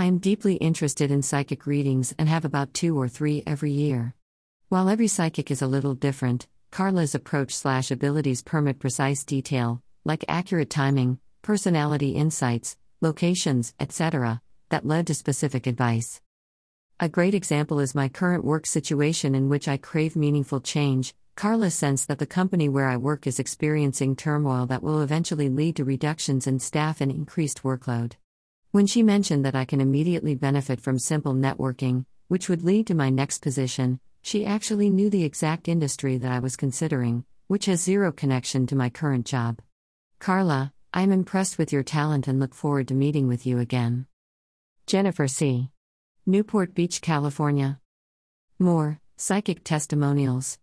I am deeply interested in psychic readings and have about two or three every year. While every psychic is a little different, Carla's approach slash abilities permit precise detail, like accurate timing, personality insights, locations, etc., that led to specific advice. A great example is my current work situation in which I crave meaningful change. Carla sensed that the company where I work is experiencing turmoil that will eventually lead to reductions in staff and increased workload. When she mentioned that I can immediately benefit from simple networking, which would lead to my next position, she actually knew the exact industry that I was considering, which has zero connection to my current job. Carla, I am impressed with your talent and look forward to meeting with you again. Jennifer C. Newport Beach, California. More Psychic Testimonials.